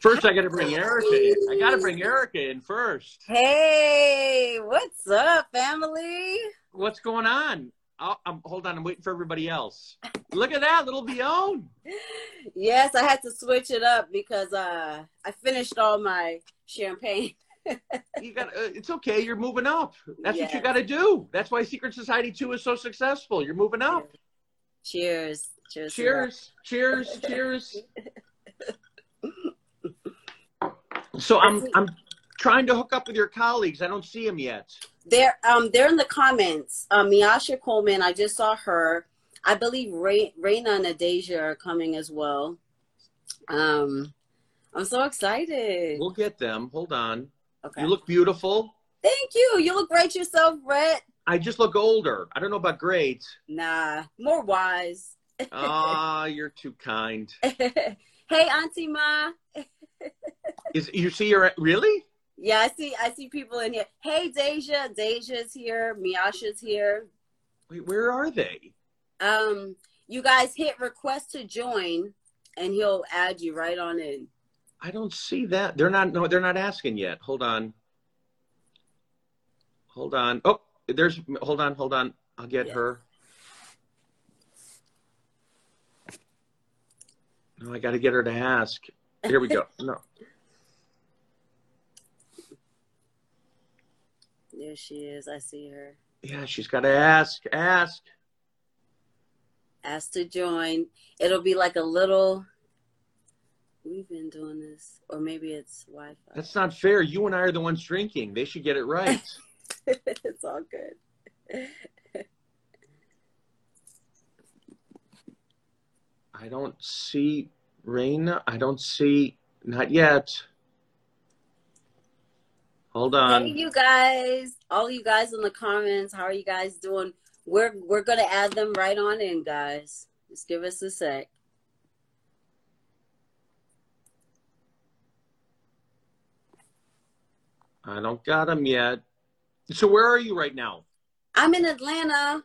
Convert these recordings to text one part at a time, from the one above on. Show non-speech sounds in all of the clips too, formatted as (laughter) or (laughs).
First, I got to bring Erika in. I got to bring Erika in first. Hey, what's up, family? What's going on? i am hold on. I'm waiting for everybody else. Look at that little Bion. Yes, I had to switch it up because uh, I finished all my champagne. (laughs) you got. Uh, it's okay. You're moving up. That's yes. what you got to do. That's why Secret Society Two is so successful. You're moving up. Cheers. Cheers. Cheers. Cheers. Cheers. So I'm I'm trying to hook up with your colleagues. I don't see them yet. They're um they're in the comments. Um, Miasha Coleman, I just saw her. I believe Ray, Raina and Adejah are coming as well. Um, I'm so excited. We'll get them. Hold on. Okay. You look beautiful. Thank you. You look great yourself, Brett. I just look older. I don't know about great. Nah, more wise. Ah, (laughs) you're too kind. (laughs) hey, Auntie Ma. Is you see her really? Yeah, I see. I see people in here. Hey, Deja. Deja's here. Miasha's here. Wait, where are they? Um, you guys hit request to join, and he'll add you right on in. I don't see that. They're not. No, they're not asking yet. Hold on. Hold on. Oh, there's. Hold on. Hold on. I'll get yes. her. No, I got to get her to ask. Here we go. No. There she is. I see her. Yeah, she's got to ask. Ask. Ask to join. It'll be like a little. We've been doing this, or maybe it's Wi-Fi. That's not fair. You and I are the ones drinking. They should get it right. (laughs) it's all good. I don't see Raina. I don't see, not yet. Hold on. Hey, you guys, all you guys in the comments, how are you guys doing? We're we're gonna add them right on in, guys. Just give us a sec. I don't got them yet. So where are you right now? I'm in Atlanta.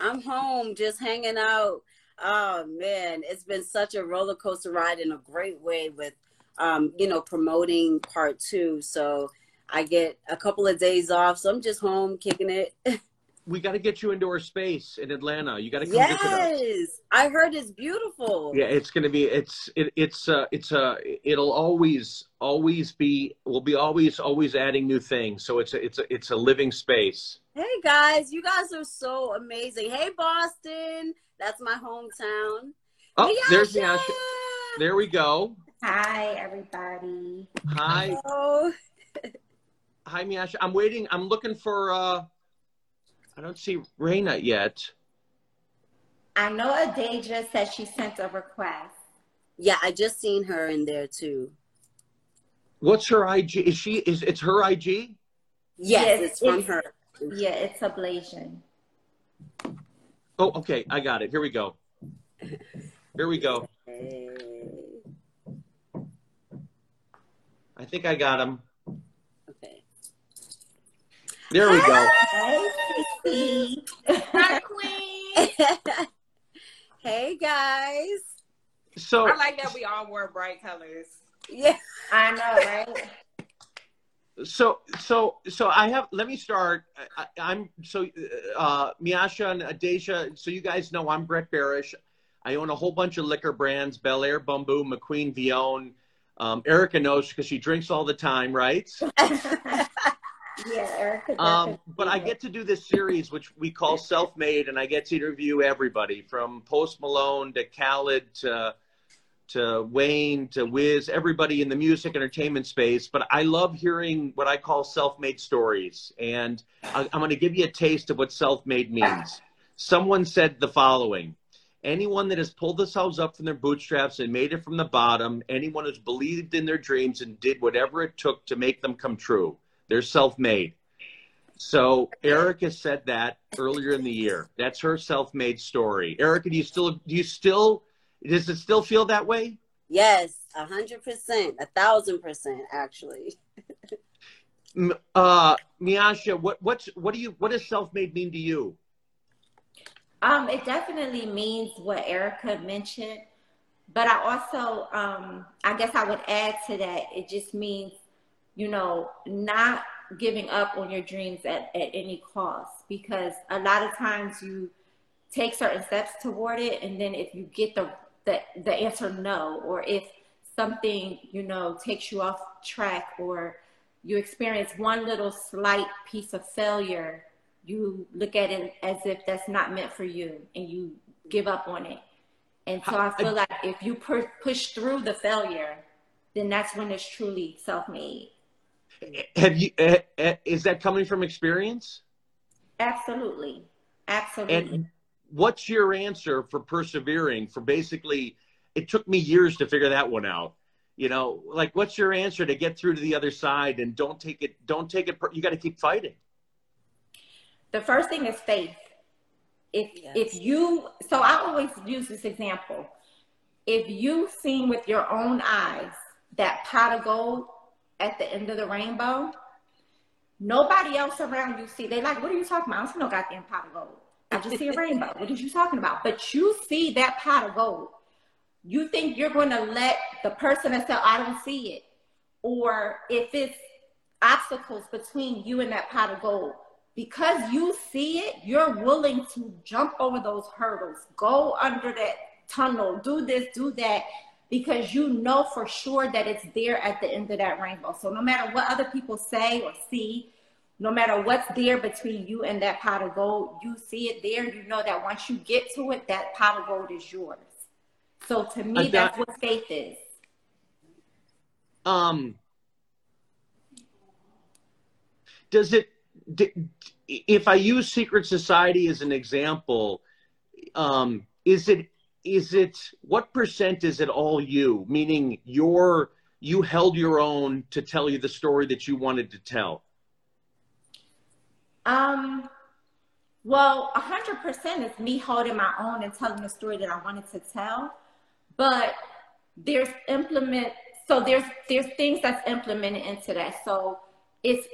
I'm home, just hanging out. Oh man, it's been such a roller coaster ride in a great way with um, you know, promoting part two. So I get a couple of days off, so I'm just home kicking it. (laughs) we got to get you into our space in Atlanta. You got to come yes, visit us. I heard it's beautiful. Yeah, it's going to be. It's it, it's uh it's uh it'll always always be. We'll be always always adding new things. So it's a it's a it's a living space. Hey guys, you guys are so amazing. Hey Boston. That's my hometown. Oh, Miasha! there's Miasha. There we go. Hi, everybody. Hi. Hello. (laughs) Hi, Miasha. I'm waiting. I'm looking for. uh I don't see Raina yet. I know Adejah said she sent a request. Yeah, I just seen her in there too. What's her IG? Is she? Is it's her IG? Yes, yes it's from her. Yeah, it's Ablation. Oh, okay. I got it. Here we go. Here we go. I think I got him. Okay. There we go. Hey, Hi, Queen. (laughs) hey, guys. So I like that we all wore bright colors. Yeah, I know, right? So so so i have let me start. I, am so uh miasha and adejah so you guys know i'm brett berish. I own a whole bunch of liquor brands belaire bumbu mcqueen villon um, erika knows because she drinks all the time right? (laughs) Yeah erika um, but i get to do this series which we call self-made and i get to interview everybody from post malone to khaled to to Wayne to Wiz, everybody in the music entertainment space. But I love hearing what I call self made stories. And I, I'm going to give you a taste of what self made means. Someone said the following anyone that has pulled themselves up from their bootstraps and made it from the bottom, anyone who's believed in their dreams and did whatever it took to make them come true, they're self made. So Erika said that earlier in the year. That's her self-made story. Erika, do you still do you still does it still feel that way? Yes, a hundred percent, a thousand percent, actually. uh, Miasha, what what's what do you what does self-made mean to you? Um, it definitely means what Erika mentioned, but I also, um, I guess I would add to that, it just means, you know, not giving up on your dreams at, at any cost because a lot of times you take certain steps toward it and then if you get the the, the answer no or if something you know takes you off track or you experience one little slight piece of failure you look at it as if that's not meant for you and you give up on it. And so i feel like if you per- push through the failure then that's when it's truly self-made. Have you uh, uh, is that coming from experience? Absolutely. Absolutely. and what's your answer for persevering for basically it took me years to figure that one out. You know like what's your answer to get through to the other side and don't take it don't take it you got to keep fighting. The first thing is faith. If yes. if you so i always use this example. If you seen with your own eyes that pot of gold at the end of the rainbow nobody else around you see they like what are you talking about? I don't see no goddamn pot of gold i just see a rainbow. What are you talking about? But you see that pot of gold. You think you're going to let the person that said, oh, I don't see it, or if it's obstacles between you and that pot of gold, because you see it, you're willing to jump over those hurdles, go under that tunnel, do this, do that, because you know for sure that it's there at the end of that rainbow. So no matter what other people say or see, no matter what's there between you and that pot of gold, you see it there. You know that once you get to it, that pot of gold is yours. So to me, that's what faith is. Um, does it? If I use secret society as an example, um, is it is it what percent is it all you? Meaning your you held your own to tell you the story that you wanted to tell. Um, well, a hundred percent is me holding my own and telling the story that I wanted to tell but there's implement so there's there's things that's implemented into that. So it's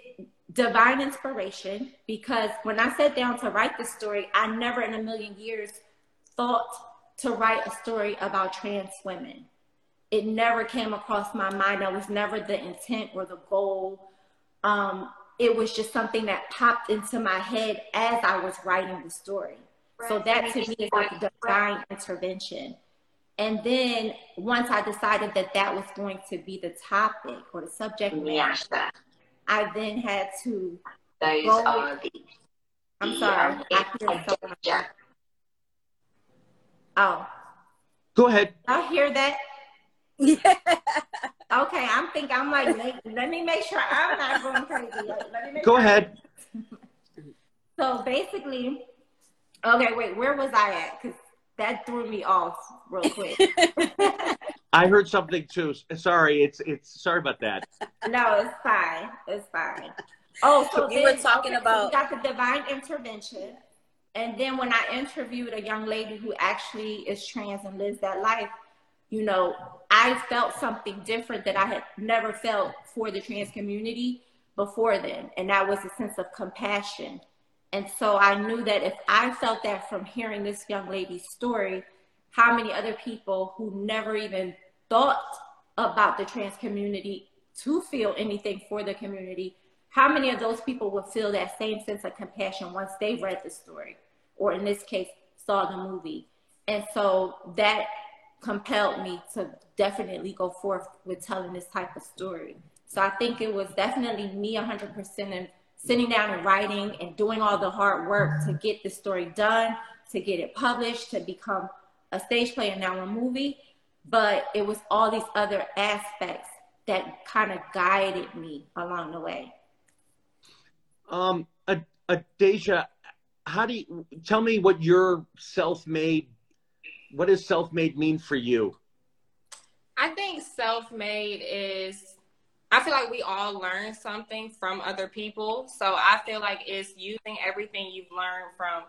divine inspiration because when i sat down to write the story i never in a million years thought to write a story about trans women. It never came across my mind. That was never the intent or the goal. Um, it was just something that popped into my head as i was writing the story so that to me is like divine intervention and then once I decided that that was going to be the topic or the subject matter, I then had to Those go are the, I'm sorry. Um, I Oh. Go ahead. I hear that. Yeah. (laughs) okay, I'm thinking. I'm like, let, let, me make sure I'm not going crazy. Let, me Go sure ahead. (laughs) so basically, okay, wait, where was I at? Because that threw me off real quick. (laughs) I heard something too. Sorry, it's it's sorry about that. No, it's fine. It's fine. Oh, so you were talking okay, about so got the divine intervention, and then when I interviewed a young lady who actually is trans and lives that life, you know, I felt something different that I had never felt for the trans community before then, and that was a sense of compassion and so I knew that if I felt that from hearing this young lady's story, how many other people who never even thought about the trans community to feel anything for the community, how many of those people would feel that same sense of compassion once they read the story, or in this case, saw the movie? And so that compelled me to definitely go forth with telling this type of story. So I think it was definitely me 100% and sitting down and writing and doing all the hard work to get the story done, to get it published, to become a stage play and now a movie. But it was all these other aspects that kind of guided me along the way. Um, Deja, how do you tell me what your self-made? What does self-made mean for you? I think self-made is I feel like we all learn something from other people. So I feel like it's using everything you've learned from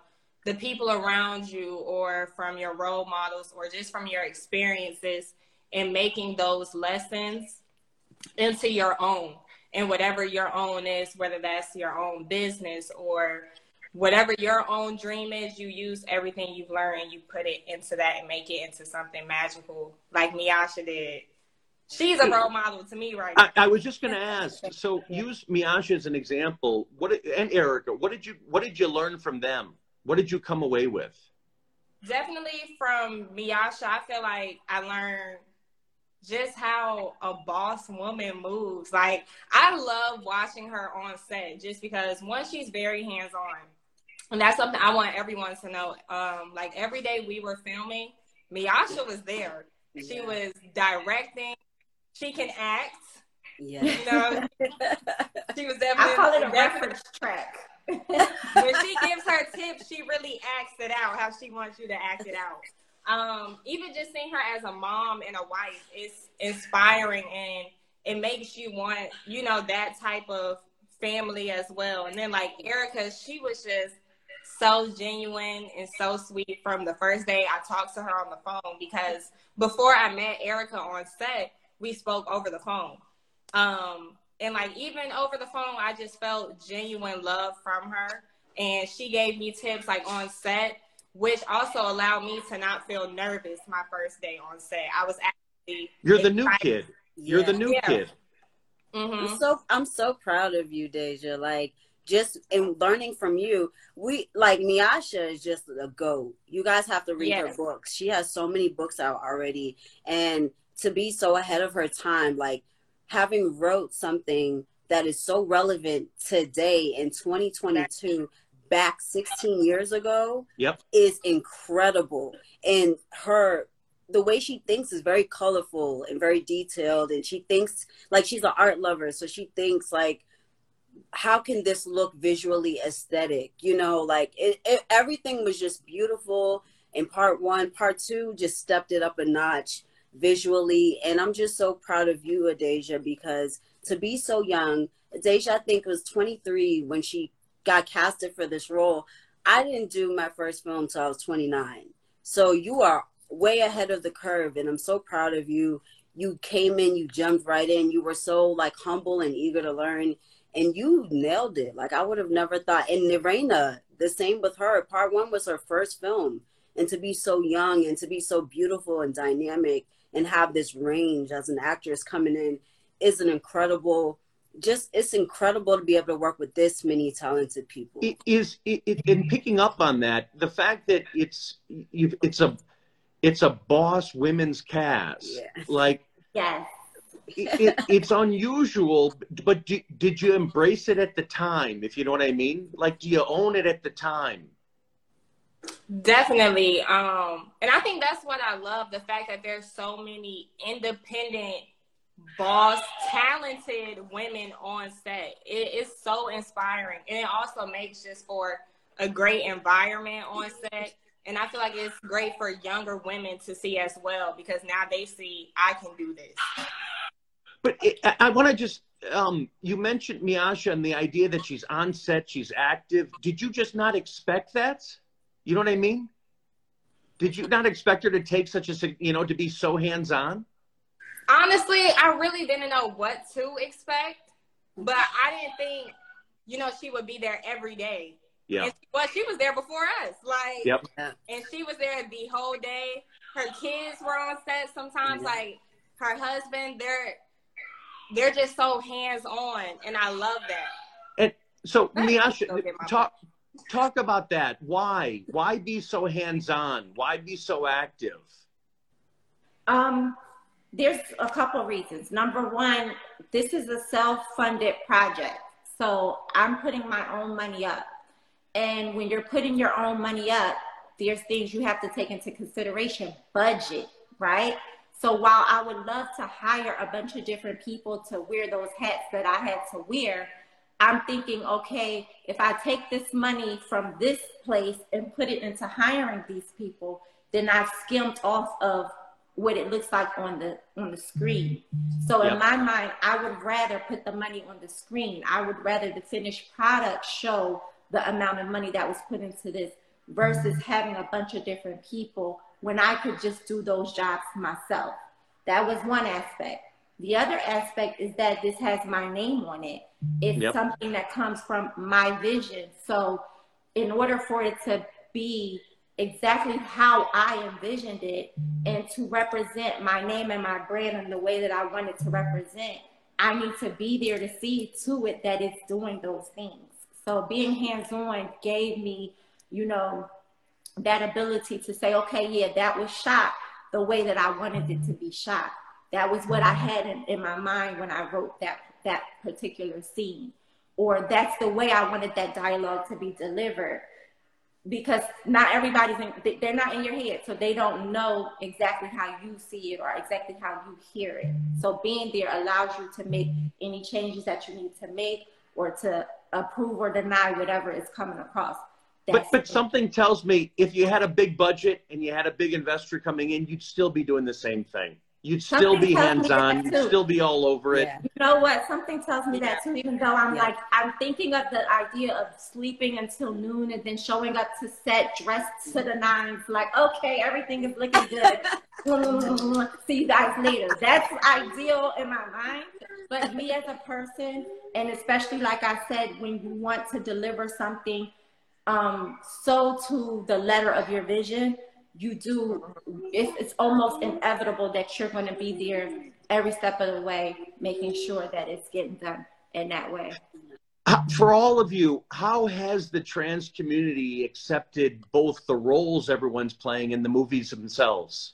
the people around you or from your role models or just from your experiences and making those lessons into your own and whatever your own is, whether that's your own business or whatever your own dream is, you use everything you've learned you put it into that and make it into something magical, like Miasha did. She's a role model to me right now. I, I was just going to ask. So use Miasha as an example. What and Erika? What did you What did you learn from them? What did you come away with? Definitely from Miasha, I feel like I learned just how a boss woman moves. Like I love watching her on set just because one, she's very hands on. And that's something I want everyone to know. Um, like every day we were filming, Miasha was there. She yeah. was directing. She can act. Yeah. You know, (laughs) she was definitely. I call it a reference track. (laughs) when she gives her tips, she really acts it out how she wants you to act it out um, even just seeing her as a mom and a wife is inspiring and it makes you want, you know, that type of family as well. And then like Erika, she was just so genuine and so sweet from the first day I talked to her on the phone because before I met Erika on set, we spoke over the phone. Um, and like even over the phone, I just felt genuine love from her. And she gave me tips like on set which also allowed me to not feel nervous my first day on set. I was actually You're the new kid. You're the new yeah. kid. Mm-hmm. I'm so I'm so proud of you, Deja. Like just in learning from you, we like Miasha is just a go. You guys have to read yes. her books. She has so many books out already, and to be so ahead of her time, like having wrote something that is so relevant today in 2022 back 16 years ago yep. is incredible. And her the way she thinks is very colorful and very detailed and she thinks like she's an art lover so she thinks like how can this look visually aesthetic you know like it, it, everything was just beautiful in part one part two just stepped it up a notch visually and i'm just so proud of you adejah because to be so young adejah i think was 23 when she got casted for this role, I didn't do my first film until I was 29. So you are way ahead of the curve, and I'm so proud of you. You came in, you jumped right in. You were so like humble and eager to learn, and you nailed it. Like I would have never thought. And Nerena, the same with her. Part one was her first film, and to be so young and to be so beautiful and dynamic and have this range as an actress coming in is an incredible just it's incredible to be able to work with this many talented people. It is it, it, in picking up on that, the fact that it's it's a it's a boss women's cast. Yeah. Like yes. It, it's unusual, but do, did you embrace it at the time? If you know what I mean, like, do you own it at the time? Definitely, um, and I think that's what I love: the fact that there's so many independent boss, talented women on set. It is so inspiring. And it also makes just for a great environment on set. And I feel like it's great for younger women to see as well because now they see I can do this. But it, I want to just, um, you mentioned Miasha and the idea that she's on set, she's active. Did you just not expect that? You know what I mean? Did you not expect her to take such a, you know, to be so hands on? honestly, I really didn't know what to expect, but I didn't think, you know, she would be there every day. Yeah. And, well, she was there before us. Like, yep. And she was there the whole day. Her kids were on set sometimes. Like her husband, they're they're just so hands on, and I love that. And so, (laughs) Miasha, talk talk about that. Why? Why be so hands on? Why be so active? Um, there's a couple reasons. Number one, this is a self-funded project. So I'm putting my own money up. And when you're putting your own money up, there's things you have to take into consideration. Budget, right? So while I would love to hire a bunch of different people to wear those hats that I had to wear, I'm thinking, okay, if I take this money from this place and put it into hiring these people, then I've skimmed off of what it looks like on the on the screen. Mm-hmm. So yep. in my mind, I would rather put the money on the screen. I would rather the finished product show the amount of money that was put into this versus having a bunch of different people when I could just do those jobs myself. That was one aspect. The other aspect is that this has my name on it. It's yep. something that comes from my vision. So in order for it to be exactly how I envisioned it and to represent my name and my brand in the way that I wanted to represent, I need to be there to see to it that it's doing those things. So being hands on gave me, you know, that ability to say, okay, yeah, that was shot the way that I wanted it to be shot. That was what I mm-hmm. had in, in my mind when I wrote that that particular scene. Or that's the way I wanted that dialogue to be delivered because not everybody's in, they're not in your head so they don't know exactly how you see it or exactly how you hear it so being there allows you to make any changes that you need to make or to approve or deny whatever is coming across but but something tells me if you had a big budget and you had a big investor coming in you'd still be doing the same thing You'd still Something be hands on. You'd still be all over it. Yeah. You know what? Something tells me that too. Even though I'm yeah. like, I'm thinking of the idea of sleeping until noon and then showing up to set dressed to the nines. Like, okay, everything is looking good. (laughs) See you guys later. That's ideal in my mind. But me as a person, and especially like I said, when you want to deliver something um, so to the letter of your vision, you do it's, it's almost inevitable that you're going to be there every step of the way making sure that it's getting done in that way for all of you how has the trans community accepted both the roles everyone's playing in the movies themselves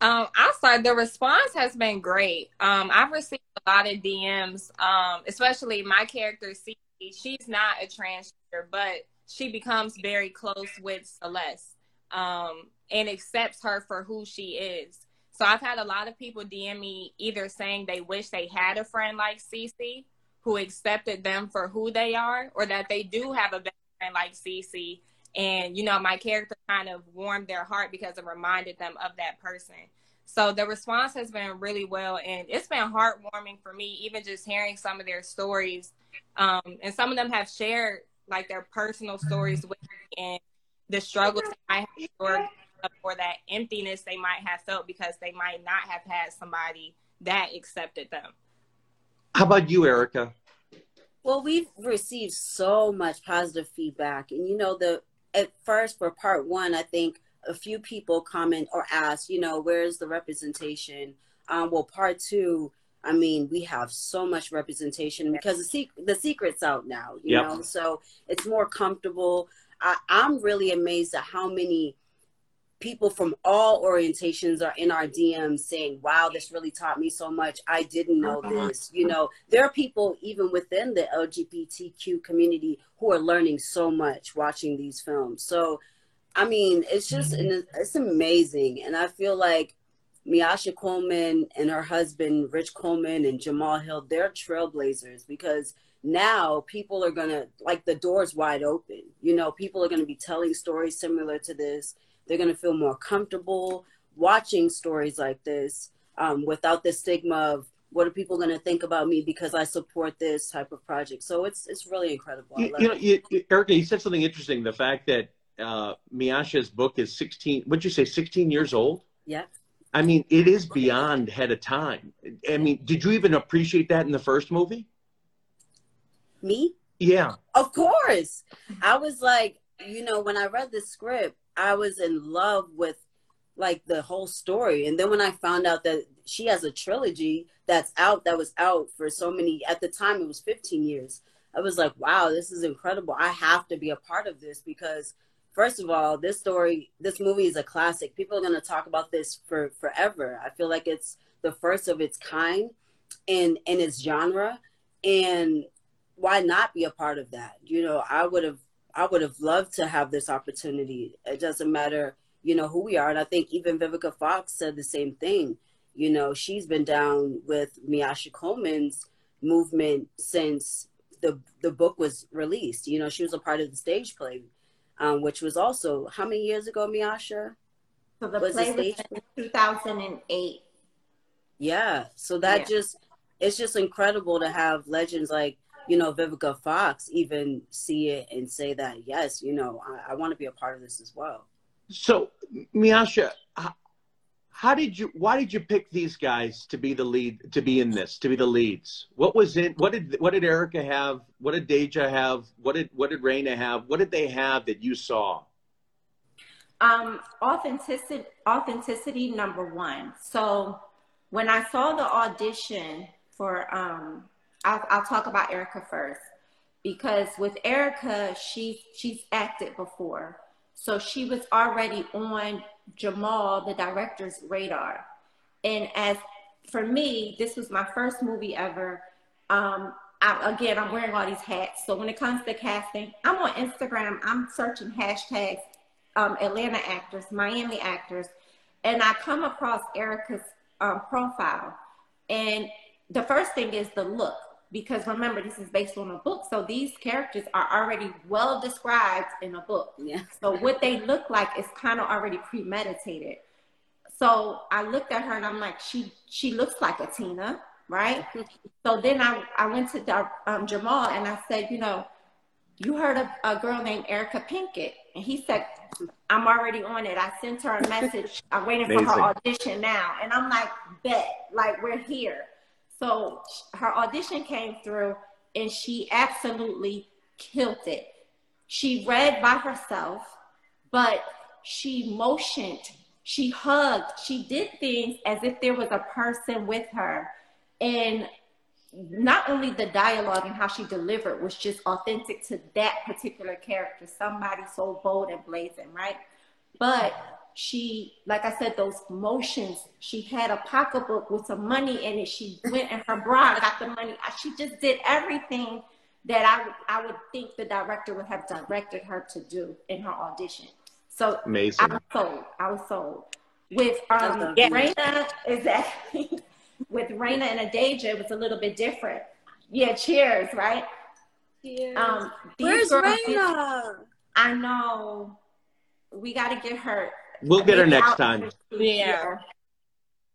um, outside the response has been great. Um, I've received a lot of DMs, um, especially my character, C. She's not a transgender, but she becomes very close with Celeste um, and accepts her for who she is. So I've had a lot of people DM me either saying they wish they had a friend like Cece who accepted them for who they are, or that they do have a best friend like Cece. And, you know, my character kind of warmed their heart because it reminded them of that person. So the response has been really well, and it's been heartwarming for me, even just hearing some of their stories. Um, and some of them have shared like their personal stories with me and the struggles I have endured or that emptiness they might have felt because they might not have had somebody that accepted them. How about you, Erika? Well, we've received so much positive feedback. And, you know, the at first for part one, I think a few people comment or ask, you know, where's the representation? Um, well, part two, I mean, we have so much representation because the, sec- the secret's out now, you yep. know, so it's more comfortable. I, I'm really amazed at how many people from all orientations are in our DMs saying, wow, this really taught me so much. I didn't know uh-huh. this. You know, there are people even within the LGBTQ community who are learning so much watching these films. So, I mean, it's just, it's amazing. And I feel like Miasha Coleman and her husband, Rich Coleman and Jamal Hill, they're trailblazers because – now people are going to like the doors wide open you know people are going to be telling stories similar to this they're going to feel more comfortable watching stories like this um, without the stigma of what are people going to think about me because I support this type of project. So it's it's really incredible. You, you, know, you, Erika, you said something interesting. The fact that uh, Miasha's book is 16. What'd you say? 16 years old. Yeah. I mean, it is beyond head of time. I mean, did you even appreciate that in the first movie? Me? Yeah. Of course. I was like, you know, when I read the script, I was in love with like the whole story. And then when I found out that she has a trilogy that's out, that was out for so many, at the time it was 15 years. I was like, wow, this is incredible. I have to be a part of this because, first of all, this story, this movie is a classic. People are going to talk about this for forever. I feel like it's the first of its kind in in its genre. And why not be a part of that? You know, I would have I would have loved to have this opportunity. It doesn't matter, you know, who we are. And I think even Vivica Fox said the same thing. You know, she's been down with Miasha Coleman's movement since the the book was released. You know, she was a part of the stage play, um, which was also how many years ago, Miasha? So the was play the was in 2008. Yeah. So that yeah. just it's just incredible to have legends like you know, Vivica Fox even see it and say that, yes, you know, I, I want to be a part of this as well. So, Miasha, how did you why did you pick these guys to be the lead to be in this to be the leads? What was in what did what did erika have? What did deja have? What did what did raina have? What did they have that you saw? Um authenticity authenticity number one. So when i saw the audition for um i'll, I'll talk about erika first. Because with erika she she's acted before. So she was already on Jamal, the director's radar. And as for me, this was my first movie ever. Um, I, again, I'm wearing all these hats. So when it comes to casting, I'm on Instagram. I'm searching hashtags, um, Atlanta actors, Miami actors, and I come across Erika's um, profile. And the first thing is the look because remember this is based on a book so these characters are already well described in a book. Yeah. So what they look like is kind of already premeditated. So i looked at her and i'm like she she looks like a tina right? (laughs) So then i i went to um, jamal and i said you know you heard of a girl named erika pinkett? And he said i'm already on it. I sent her a message. I'm waiting Amazing. for her audition now. And i'm like bet like we're here so her audition came through and she absolutely killed it. She read by herself, but she motioned, she hugged, she did things as if there was a person with her. And not only the dialogue and how she delivered was just authentic to that particular character, somebody so bold and blazing, right? But she, like I said, those motions. She had a pocketbook with some money in it. She went in her bra and got the money. She just did everything that I would, I would think the director would have directed her to do in her audition. So amazing. I was sold. I was sold. With um, yeah. Raina, (laughs) exactly. with Raina and Adejah, it was a little bit different. Yeah, cheers, right? Yeah. Um, Where's Raina? I know. We got to get her We'll get her next time. Yeah.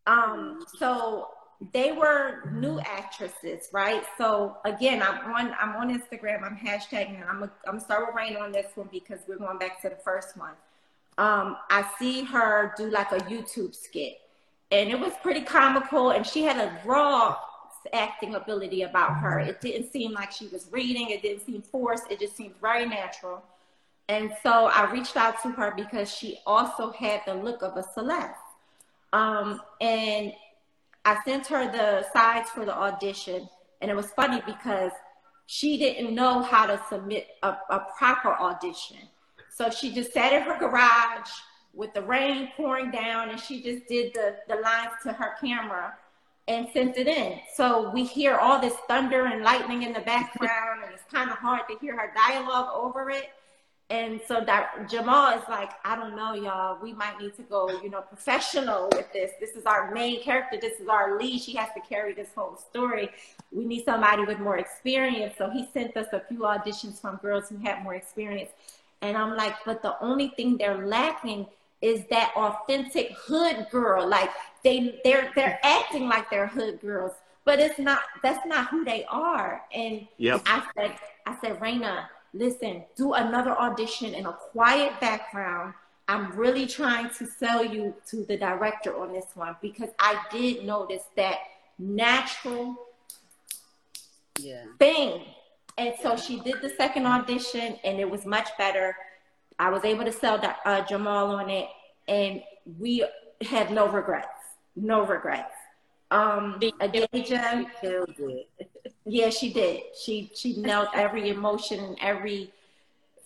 Um. So they were new actresses, right? So again, I'm on I'm on Instagram. I'm hashtagging, and I'm a, I'm start with Rain on this one because we're going back to the first one. Um, I see her do like a YouTube skit, and it was pretty comical, and she had a raw acting ability about her. It didn't seem like she was reading. It didn't seem forced. It just seemed very natural. And so I reached out to her because she also had the look of a Celeste. Um, and I sent her the sides for the audition. And it was funny because she didn't know how to submit a, a proper audition. So she just sat in her garage with the rain pouring down and she just did the, the lines to her camera and sent it in. So we hear all this thunder and lightning in the background and it's kind of hard to hear her dialogue over it. And so that Jamal is like, I don't know, y'all. We might need to go, you know, professional with this. This is our main character. This is our lead. She has to carry this whole story. We need somebody with more experience. So he sent us a few auditions from girls who had more experience. And I'm like, but the only thing they're lacking is that authentic hood girl. Like they they're they're acting like they're hood girls, but it's not that's not who they are. And yep. I said, I said, Raina, listen, do another audition in a quiet background. I'm really trying to sell you to the director on this one because I did notice that natural yeah. thing. And so she did the second audition and it was much better. I was able to sell uh, Jamal on it and we had no regrets. No regrets. Um, it. Yeah, she did. She she nailed every emotion and every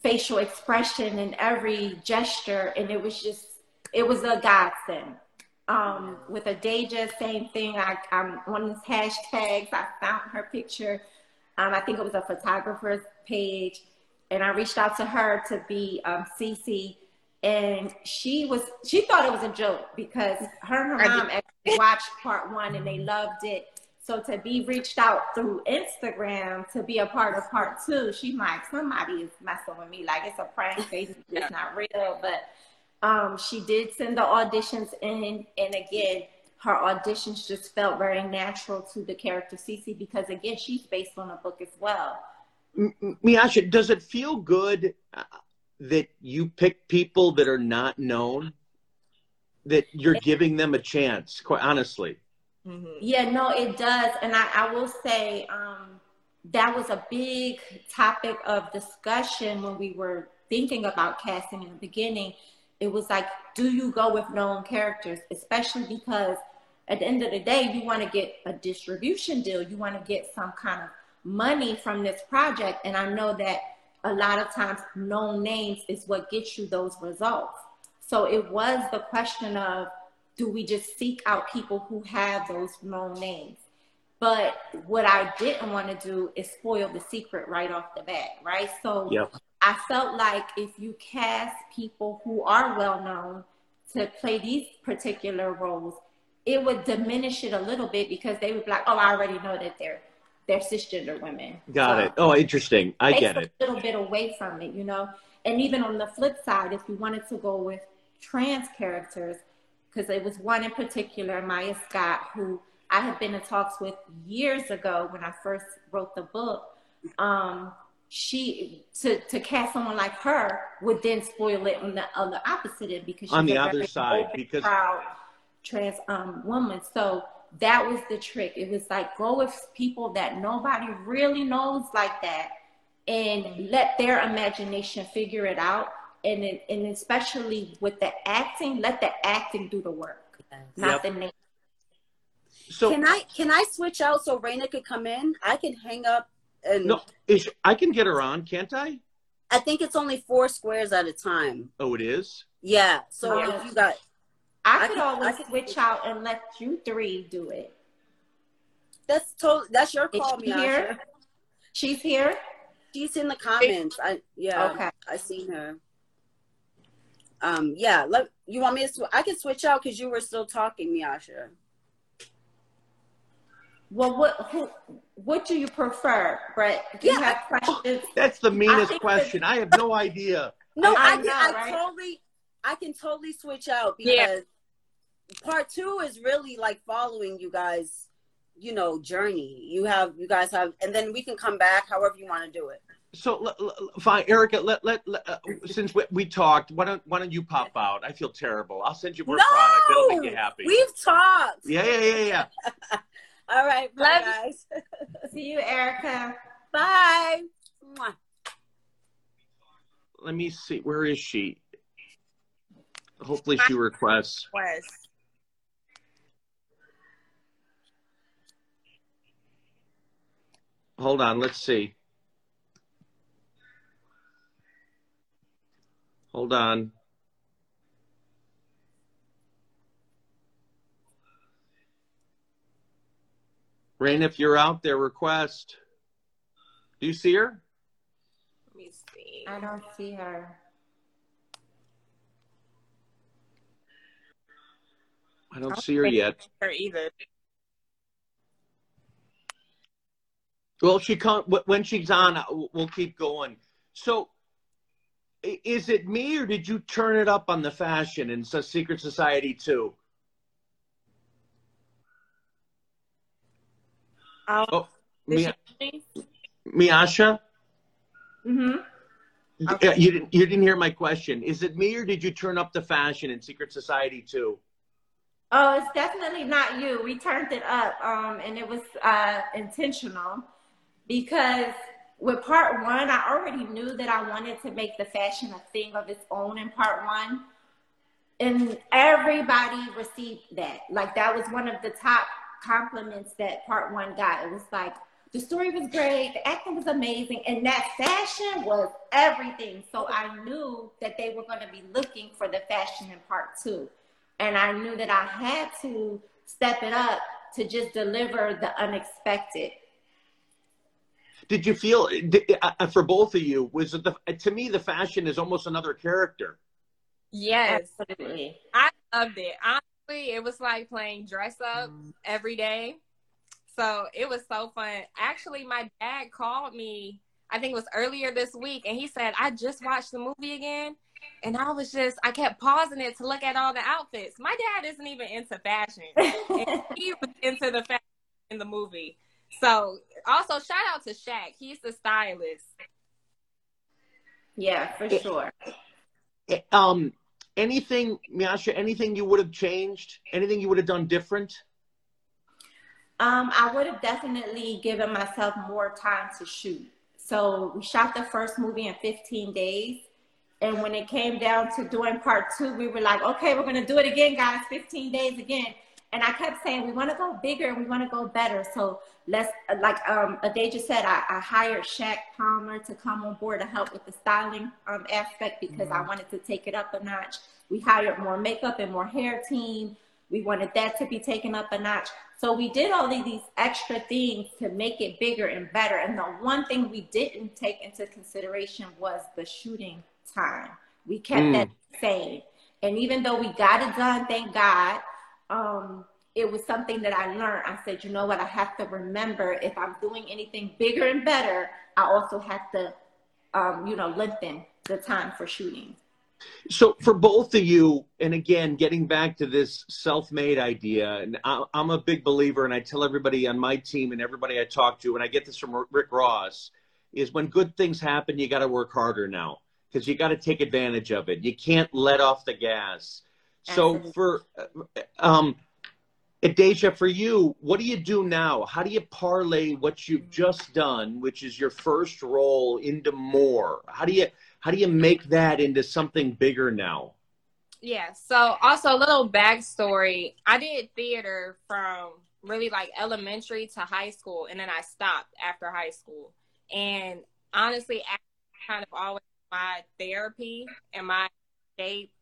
facial expression and every gesture, and it was just it was a godsend. Um, with Adejah, same thing. I, I'm on his hashtags. I found her picture. Um, I think it was a photographer's page, and I reached out to her to be um, Cece, and she was she thought it was a joke because her and her mom actually watched part one and they loved it so to be reached out through Instagram to be a part of part two, she might somebody is messing with me like it's a prank. (laughs) it's not real. But um, she did send the auditions in, and again, her auditions just felt very natural to the character Cece because again, she's based on a book as well. Miasha, does it feel good uh, that you pick people that are not known? that you're giving them a chance. Quite honestly. Mm-hmm. Yeah, no, it does, and I, I will say um, that was a big topic of discussion when we were thinking about casting in the beginning. It was like, do you go with known characters, especially because at the end of the day, you want to get a distribution deal. You want to get some kind of money from this project. And I know that a lot of times known names is what gets you those results. So it was the question of do we just seek out people who have those known names? But what I didn't want to do is spoil the secret right off the bat, right? So yep. I felt like if you cast people who are well known to play these particular roles, it would diminish it a little bit because they would be like, oh, I already know that they're they're cisgender women. Got so it. Oh, interesting. I get it. A little bit away from it, you know. And even on the flip side, if you wanted to go with trans characters, because it was one in particular, Maya Scott, who I had been in talks with years ago when I first wrote the book. Um, she to to cast someone like her would then spoil it on the on the opposite end because she's on the other side because proud trans um woman. So that was the trick. It was like go with people that nobody really knows like that, and let their imagination figure it out. And it, and especially with the acting, let the acting do the work, yes. not yep. the name. So can I can I switch out so Raina could come in? I can hang up and no, is, I can get her on, can't I? I think it's only four squares at a time. Oh, it is. Yeah. So if you got, I, I could always I switch out and let you three do it. That's totally that's your call, she here? She's here. She's in the comments. I yeah. Okay. I seen her. Um. Yeah. Let you want me to? Sw- I can switch out because you were still talking, Miasha. Well, what who, what do you prefer, Brett? Do yeah. you have questions? That's the meanest I question. I have no idea. (laughs) No, I, I, know, I right? totally, I can totally switch out because yeah. part two is really like following you guys, you know, journey. You have, you guys have, and then we can come back however you want to do it. So fine, Erika. Let let, let uh, since we, we, talked, why don't why don't you pop out? I feel terrible. I'll send you more no! product. It'll make you happy. We've talked. Yeah, yeah, yeah, yeah. (laughs) All right. Bye, Love guys. (laughs) See you, Erika. Bye. Let me see. Where is she? Hopefully she requests. Request. Hold on. Let's see. Hold on. Rain, if you're out there, request. Do you see her? Let me see. I don't see her. I don't, I don't see her yet. Her either. Well, she come when she's on. Uh, we'll keep going. So, is it me or did you turn it up on the fashion in Secret Society Two? Um, oh, Mia- Miasha. Mm-hmm. Okay. You didn't. You didn't hear my question. Is it me or did you turn up the fashion in Secret Society Two? Oh, it's definitely not you. We turned it up, um, and it was uh, intentional because with part one, I already knew that I wanted to make the fashion a thing of its own in part one. And everybody received that. Like that was one of the top compliments that part one got. It was like the story was great, the acting was amazing, and that fashion was everything. So I knew that they were going to be looking for the fashion in part two. And I knew that I had to step it up to just deliver the unexpected. Did you feel uh, uh, for both of you was it the to me the fashion is almost another character? Yes, Absolutely. I loved it. I it was like playing dress up mm. every day. So it was so fun. Actually, my dad called me, I think it was earlier this week, and he said, I just watched the movie again. And I was just, I kept pausing it to look at all the outfits. My dad isn't even into fashion. (laughs) he was into the fashion in the movie. So also shout out to Shaq. He's the stylist. Yeah, for sure. Um, anything, Miasha, anything you would have changed? Anything you would have done different? Um, I would have definitely given myself more time to shoot. So we shot the first movie in 15 days. And when it came down to doing part two, we were like, okay, we're going to do it again, guys, 15 days again. And I kept saying, we want to go bigger and we want to go better. So let's, like um, Adejah said, I, I hired Shaq Palmer to come on board to help with the styling um, aspect because mm-hmm. I wanted to take it up a notch. We hired more makeup and more hair team. We wanted that to be taken up a notch. So we did all of these extra things to make it bigger and better. And the one thing we didn't take into consideration was the shooting time. We kept mm. that same. And even though we got it done, thank God, um, it was something that I learned. I said, you know what? I have to remember if I'm doing anything bigger and better, I also have to, um, you know, lengthen the time for shooting. So for both of you, and again, getting back to this self-made idea, and I'm a big believer, and I tell everybody on my team and everybody I talk to, and I get this from Rick Ross, is when good things happen, you got to work harder now because you got to take advantage of it. You can't let off the gas. So for um, Adejah, for you, what do you do now? How do you parlay what you've just done, which is your first role, into more? How do you how do you make that into something bigger now? Yeah. So also a little backstory. I did theater from really like elementary to high school, and then I stopped after high school. And honestly, I kind of always my therapy and my shape.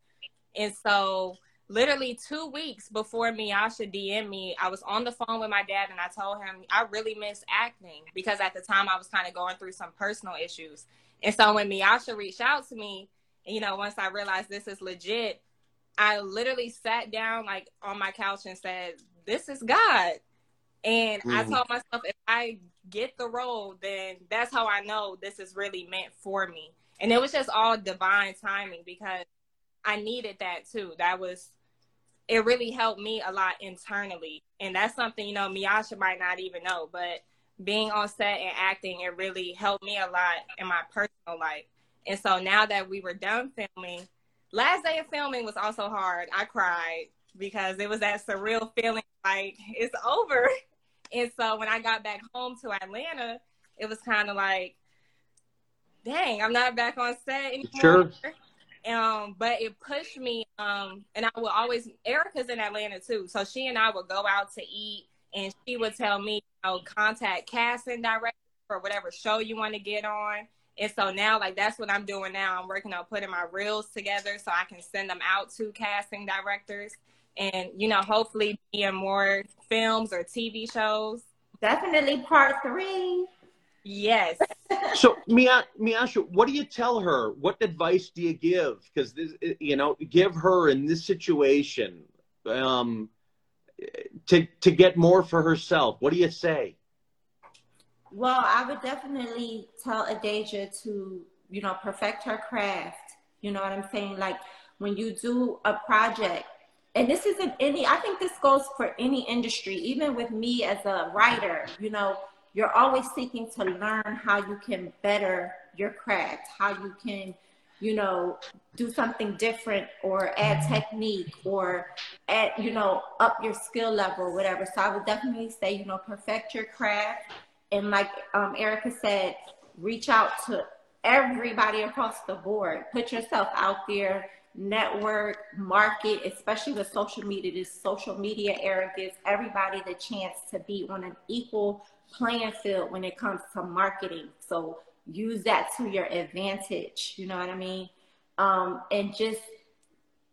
And so literally two weeks before Miasha DM me, I was on the phone with my dad and I told him I really miss acting because at the time I was kind of going through some personal issues. And so when Miasha reached out to me, you know, once I realized this is legit, I literally sat down like on my couch and said, This is God. And mm. I told myself, if I get the role, then that's how I know this is really meant for me. And it was just all divine timing because I needed that too. That was, it really helped me a lot internally. And that's something, you know, Miasha might not even know, but being on set and acting, it really helped me a lot in my personal life. And so now that we were done filming, last day of filming was also hard. I cried because it was that surreal feeling like it's over. (laughs) And so when I got back home to Atlanta, it was kind of like, dang, I'm not back on set anymore. Sure. Um, but it pushed me. Um, and I would always Erika's in Atlanta too, so she and I would go out to eat, and she would tell me, you know, contact casting director for whatever show you want to get on. And so now, like that's what I'm doing now. I'm working on putting my reels together so I can send them out to casting directors, and you know, hopefully be in more films or TV shows. Definitely part three. Yes. (laughs) so, Mia, Miasha, what do you tell her? What advice do you give? Because this, you know, give her in this situation um, to to get more for herself. What do you say? Well, I would definitely tell Adejah to you know perfect her craft. You know what I'm saying? Like when you do a project, and this isn't any. I think this goes for any industry, even with me as a writer. You know you're always seeking to learn how you can better your craft, how you can, you know, do something different or add technique or add, you know, up your skill level, or whatever. So I would definitely say, you know, perfect your craft. And like um, Erika said, reach out to everybody across the board. Put yourself out there, network, market, especially with social media. This social media era gives everybody the chance to be on an equal playing field when it comes to marketing. So use that to your advantage. You know what I mean? Um, and just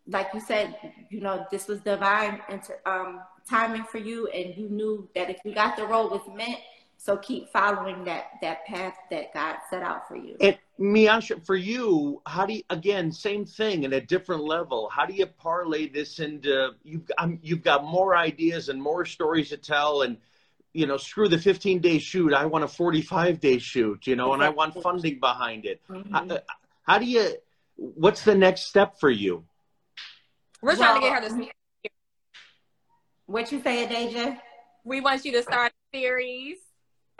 like you said, you know, this was divine inter- um, timing for you, and you knew that if you got the role was meant. So keep following that that path that God set out for you. And Miasha, for you, how do you again same thing in a different level? How do you parlay this into you've um, you've got more ideas and more stories to tell and you know, screw the 15 day shoot. I want a 45 day shoot, you know, and I want funding behind it. Mm-hmm. How, uh, how, do you, what's the next step for you? We're trying well, to get her to speak. What you say, Adejah? We want you to start a series.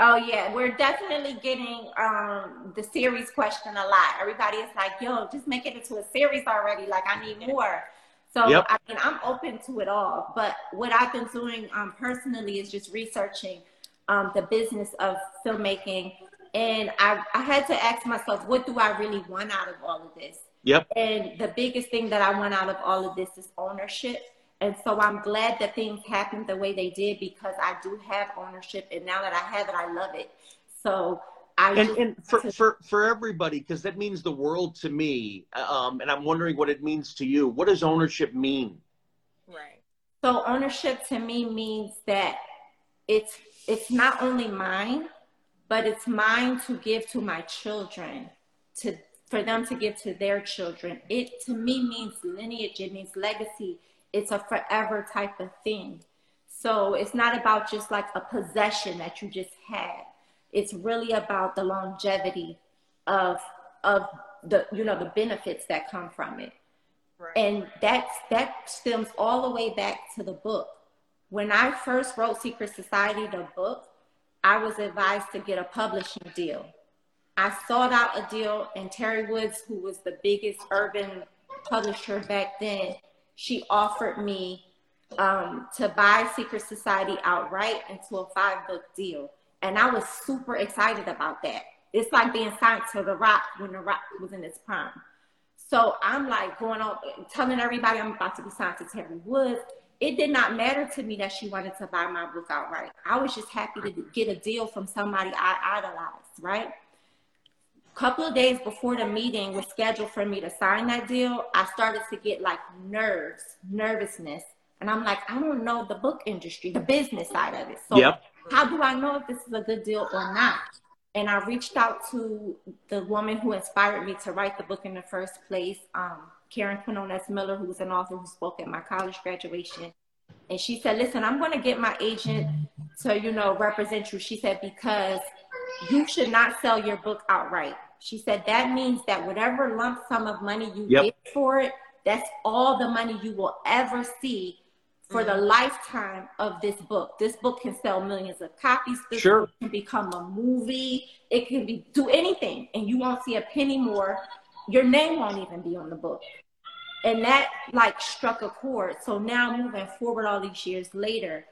Oh yeah, we're definitely getting um, the series question a lot. Everybody is like, "Yo, just make it into a series already." Like, I need more. So yep. I mean, I'm open to it all. But what I've been doing um, personally is just researching um, the business of filmmaking, and I, I had to ask myself, what do I really want out of all of this? Yep. And the biggest thing that I want out of all of this is ownership. And so I'm glad that things happened the way they did because I do have ownership. And now that I have it, I love it. So I and, and for, to- for, for everybody, because that means the world to me. Um, and I'm wondering what it means to you. What does ownership mean? Right. So ownership to me means that it's it's not only mine, but it's mine to give to my children, to for them to give to their children. It to me means lineage, it means legacy, it's a forever type of thing. So it's not about just like a possession that you just had. It's really about the longevity of of the you know the benefits that come from it. Right. And that's that stems all the way back to the book. When I first wrote Secret Society, the book, I was advised to get a publishing deal. I sought out a deal, and Teri Woods, who was the biggest urban publisher back then, she offered me um, to buy Secret Society outright into a five book deal. And I was super excited about that. It's like being signed to The Rock when The Rock was in its prime. So I'm like going on, telling everybody I'm about to be signed to Teri Woods. It did not matter to me that she wanted to buy my book outright. I was just happy to get a deal from somebody I idolized, right? A couple of days before the meeting was scheduled for me to sign that deal, I started to get like nerves, nervousness. And I'm like, I don't know the book industry, the business side of it. So yep. How do I know if this is a good deal or not? And I reached out to the woman who inspired me to write the book in the first place, um, Karen Quinones Miller, who was an author who spoke at my college graduation. And she said, listen, I'm going to get my agent to, you know, represent you. She said, because you should not sell your book outright. She said that means that whatever lump sum of money you yep. get for it, that's all the money you will ever see for mm-hmm. the lifetime of this book. This book can sell millions of copies. This sure. can become a movie. It can be do anything, and you won't see a penny more. Your name won't even be on the book. And that like struck a chord. So now moving forward all these years later,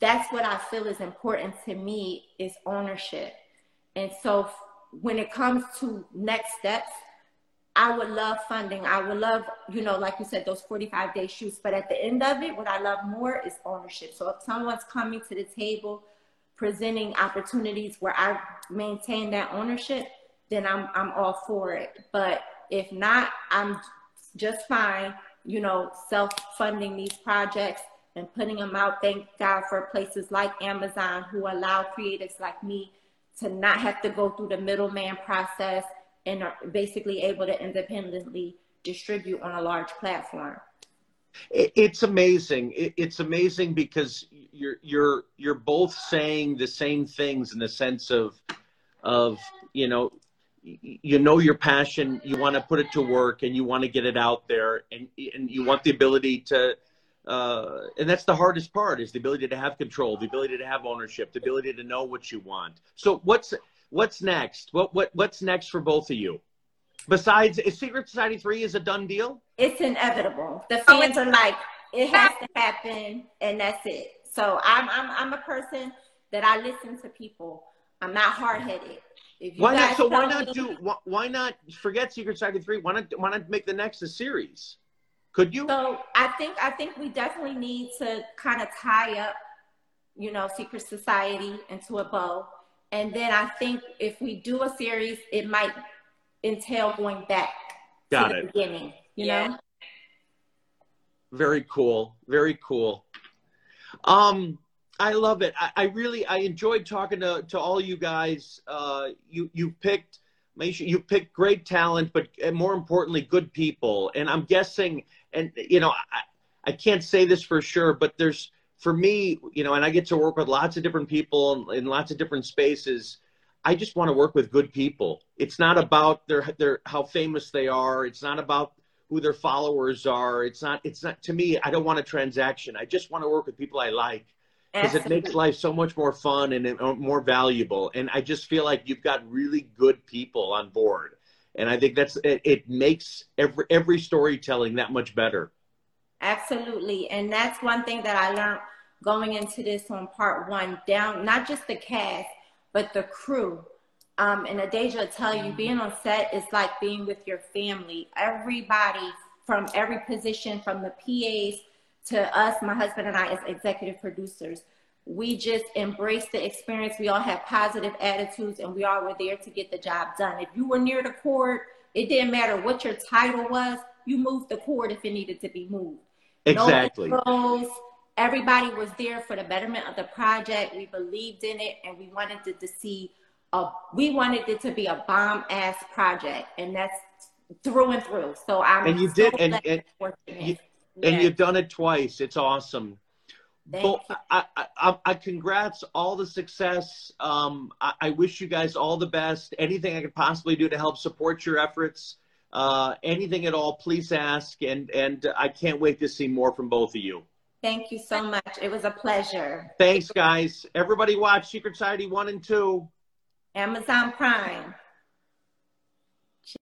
that's what I feel is important to me is ownership. And so when it comes to next steps, I would love funding. I would love, you know, like you said, those 45 day shoots. But at the end of it, what I love more is ownership. So if someone's coming to the table presenting opportunities where I maintain that ownership, then I'm I'm all for it. But if not, I'm just fine, you know, self-funding these projects and putting them out. Thank God for places like Amazon who allow creatives like me to not have to go through the middleman process and are basically able to independently distribute on a large platform. It's amazing. It's amazing because you're you're you're both saying the same things in the sense of of you know you know your passion you want to put it to work and you want to get it out there and and you want the ability to uh, and that's the hardest part is the ability to have control the ability to have ownership the ability to know what you want so what's what's next? What what what's next for both of you? Besides is secret society 3 is a done deal? It's inevitable. The oh, fans are like it has to happen and that's it. So i'm i'm, I'm a person that i listen to people. I'm not hard-headed. Why not? so why not me, do why, why not forget secret society 3 why not why not make the next a series? Could you? So I think I think we definitely need to kind of tie up, you know, Secret Society into a bow. And then I think if we do a series, it might entail going back Got to it. the beginning, you yeah. know? Very cool. Very cool. Um, I love it. I, I, really I enjoyed talking to, to all you guys. Uh, you you picked you picked great talent, but more importantly, good people. And I'm guessing and you know, I, I can't say this for sure, but there's for me, you know, and I get to work with lots of different people in lots of different spaces. I just want to work with good people. It's not about their their how famous they are. It's not about who their followers are. It's not it's not to me, I don't want a transaction. I just want to work with people I like. because it makes life so much more fun and uh, more valuable. And I just feel like you've got really good people on board, and I think that's it, it makes every every storytelling that much better. Absolutely, and that's one thing that I learned going into this on part one. Down not just the cast, but the crew. Um, and Adejah will tell you, being on set is like being with your family. Everybody from every position, from the PAs to us, my husband and I, as executive producers, we just embrace the experience. We all have positive attitudes and we all were there to get the job done. If you were near the cord, it didn't matter what your title was, you moved the cord if it needed to be moved. Exactly. No everybody was there for the betterment of the project. We believed in it and we wanted it to see a, we wanted it to be a bomb ass project. And that's through and through. So I'm and you so did and, and, you, and you've done it twice. It's awesome. Thank you. I, I, I, congrats all the success. Um, I, I, wish you guys all the best. Anything I could possibly do to help support your efforts, uh, anything at all, please ask. And and I can't wait to see more from both of you. Thank you so much. It was a pleasure. Thanks, guys. Everybody watch Secret Society 1 and 2. Amazon Prime.